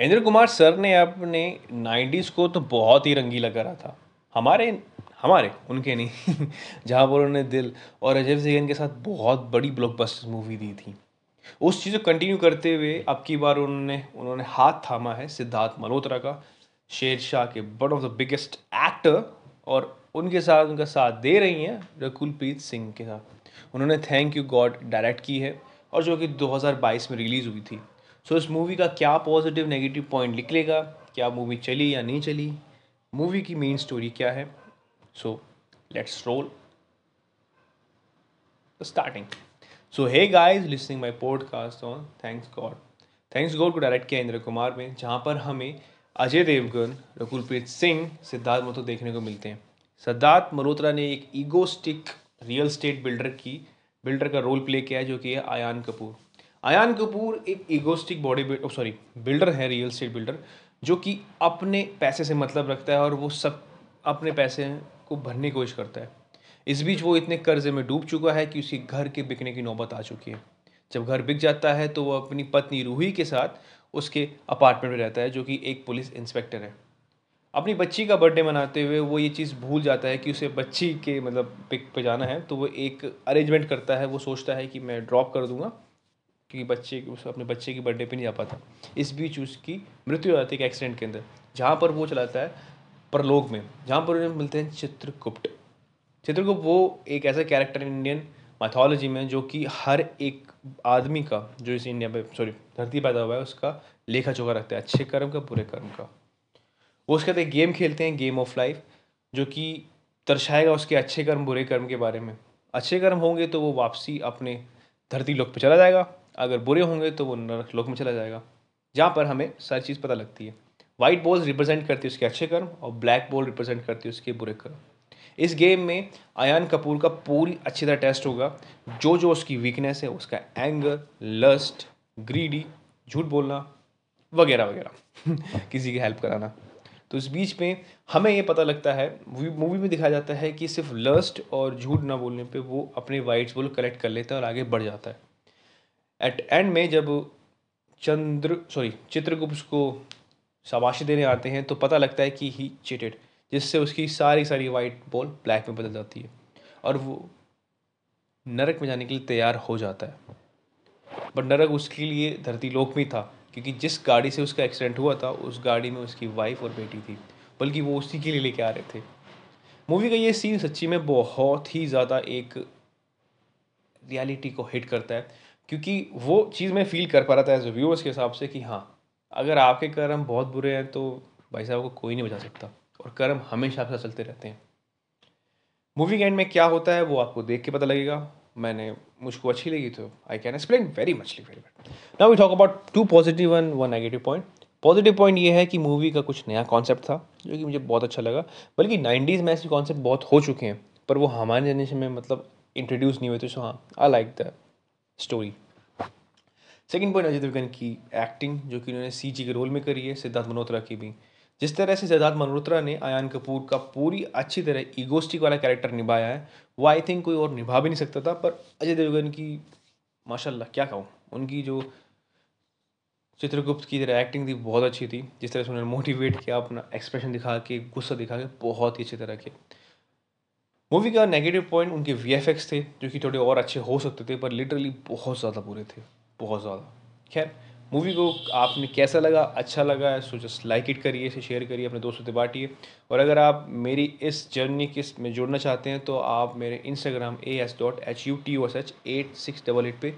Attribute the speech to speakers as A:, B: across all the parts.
A: Indra Kumar sir ने अपने 90s को तो बहुत ही रंगीला करा था। हमारे हमारे, उनके नहीं, जहाँ पर उन्होंने दिल और अजय देवगन के साथ बहुत बड़ी ब्लॉकबस्टर मूवी दी थी। उस चीज़ को कंटिन्यू करते हुए अब की बार उन्होंने उन्होंने हाथ थामा है सिद्धार्थ मल्होत्रा का, शेर शाह के one of the biggest actor और उनके साथ, उनका साथ दे रही हैं रकुलप्रीत सिंह के साथ। उन्होंने थैंक यू गॉड डायरेक्ट की है और जो कि 2022 में रिलीज़ हुई थी। सो so, इस मूवी का क्या पॉजिटिव नेगेटिव पॉइंट निकलेगा? क्या मूवी चली या नहीं चली? मूवी की मेन स्टोरी क्या है? So let's roll starting so hey guys listening my podcast on thanks God thanks God को डायरेक्ट किया इंद्र कुमार में जहाँ पर हमें अजय देवगन रकुलप्रीत सिंह सिद्धार्थ मल्होत्रा देखने को मिलते हैं। सिद्धार्थ मल्होत्रा ने एक ईगोस्टिक रियल स्टेट बिल्डर की बिल्डर का रोल प्ले किया है जो कि है आयान कपूर। आयान कपूर एक egoistic body builder sorry builder है रियल स्टेट बिल्डर जो कि अपने पैसे से मतलब रखता है और वो सब अपने पैसे को भरने की कोशिश करता है। इस बीच वो इतने कर्जे में डूब चुका है कि उसकी घर के बिकने की नौबत आ चुकी है। जब घर बिक जाता है तो वो अपनी पत्नी रूही के साथ उसके अपार्टमेंट में रहता है, जो कि एक पुलिस इंस्पेक्टर है। अपनी बच्ची का बर्थडे मनाते हुए वो ये चीज़ भूल जाता है कि उसे बच्ची के मतलब पिक पे जाना है तो वो एक अरेंजमेंट करता है, वो सोचता है कि मैं ड्रॉप कर दूँगा। क्योंकि बच्चे उस अपने बच्चे की बर्थडे पे नहीं जा पाता। इस बीच उसकी मृत्यु हो जाती है एक एक्सीडेंट के अंदर, जहाँ पर वो चलाता है परलोक में, जहाँ पर उन्हें मिलते हैं चित्रगुप्त। चित्रगुप्त वो एक ऐसा कैरेक्टर इंडियन मैथोलॉजी में जो कि हर एक आदमी का, जो इस इंडिया पे सॉरी धरती पैदा हुआ है, उसका लेखा चोखा रखता है, अच्छे कर्म का, बुरे कर्म का। वो उसके बाद एक गेम खेलते हैं गेम ऑफ़ लाइफ जो कि दर्शाएगा उसके अच्छे कर्म, बुरे कर्म के बारे में। अच्छे कर्म होंगे तो वो वापसी अपने धरती लोक पर चला जाएगा। अगर बुरे होंगे तो वो नरक लोक में चला जाएगा, जहाँ पर हमें सारी चीज़ पता लगती है। वाइट बॉल रिप्रेजेंट करती है उसके अच्छे कर्म और ब्लैक बॉल रिप्रेजेंट करती है उसके बुरे कर्म। इस गेम में आयान कपूर का पूरी अच्छी तरह टेस्ट होगा। जो जो उसकी वीकनेस है, उसका एंगर लस्ट ग्रीडी झूठ बोलना, वगैरह वगैरह। किसी की हेल्प कराना। तो इस बीच में हमें ये पता लगता है मूवी में दिखाया जाता है कि सिर्फ़ लस्ट और झूठ ना बोलने पे वो अपने वाइट्स बोल कलेक्ट कर लेता है और आगे बढ़ जाता है। एट एंड में जब चंद्र सॉरी चित्रगुप्त को शाबाशी देने आते हैं तो पता लगता है कि ही चिटेड जिससे उसकी सारी सारी वाइट बॉल ब्लैक में बदल जाती है। और वो नरक में जाने के लिए तैयार हो जाता है। बट नरक उसके लिए धरती लोक में था, क्योंकि जिस गाड़ी से उसका एक्सीडेंट हुआ था, उस गाड़ी में उसकी वाइफ और बेटी थी, बल्कि वो उसी के लिए लेके आ रहे थे। मूवी का ये सीन सच्ची में बहुत ही ज़्यादा एक रियलिटी को हिट करता है। क्योंकि वो चीज़ मैं फील कर पा रहा था एज व्यूअर्स के हिसाब से कि हाँ अगर आपके कर्म बहुत बुरे हैं तो भाई साहब को कोई नहीं बचा सकता और कर्म हमेशा आपके चलते रहते हैं। मूवी के एंड में क्या होता है वो आपको देख के पता लगेगा। मैंने, मुझको अच्छी लगी तो I can explain very muchly very wait now we talk about two positive and one negative point positive point ये है कि मूवी का कुछ नया कॉन्सेप्ट था, जो कि मुझे बहुत अच्छा लगा। बल्कि नाइन्टीज़ में ऐसे कॉन्सेप्ट बहुत हो चुके हैं, पर वो हमारे जनरेशन में मतलब इंट्रोड्यूस नहीं हुए थे। सो हाँ I like the story second point Ajay Devgn की एक्टिंग जो कि उन्होंने सी जी के रोल में करी है सिद्धार्थ मल्होत्रा की भी। जिस तरह से सिद्धार्थ मल्होत्रा ने आयान कपूर का पूरी अच्छी तरह ईगोस्टिक वाला कैरेक्टर निभाया है, वो आई थिंक कोई और निभा भी नहीं सकता था, पर अजय देवगन की, माशाल्लाह, क्या कहूँ? उनकी जो चित्रगुप्त की तरह एक्टिंग थी, बहुत अच्छी थी। जिस तरह से उन्होंने मोटिवेट किया, अपना एक्सप्रेशन दिखा के, गुस्सा दिखा के, बहुत ही अच्छी तरह के। मूवी का नेगेटिव पॉइंट उनके वीएफएक्स थे, जो कि थोड़े और अच्छे हो सकते थे, पर लिटरली बहुत ज़्यादा बुरे थे, बहुत ज़्यादा। खैर मूवी को आपने कैसा लगा? अच्छा लगा है सो जस्ट लाइक इट करिए, इसे शेयर करिए, अपने दोस्तों से बांटिए। और अगर आप मेरी इस जर्नी के में जुड़ना चाहते हैं तो आप मेरे Instagram A S dot H U T O S H eight six double eight पर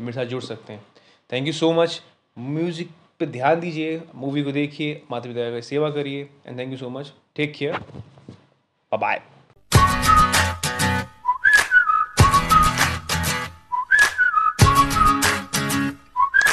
A: मेरे साथ जुड़ सकते हैं। Thank you so much music पे ध्यान दीजिए मूवी को देखिए माता पिता की सेवा करिए and thank you so much take care bye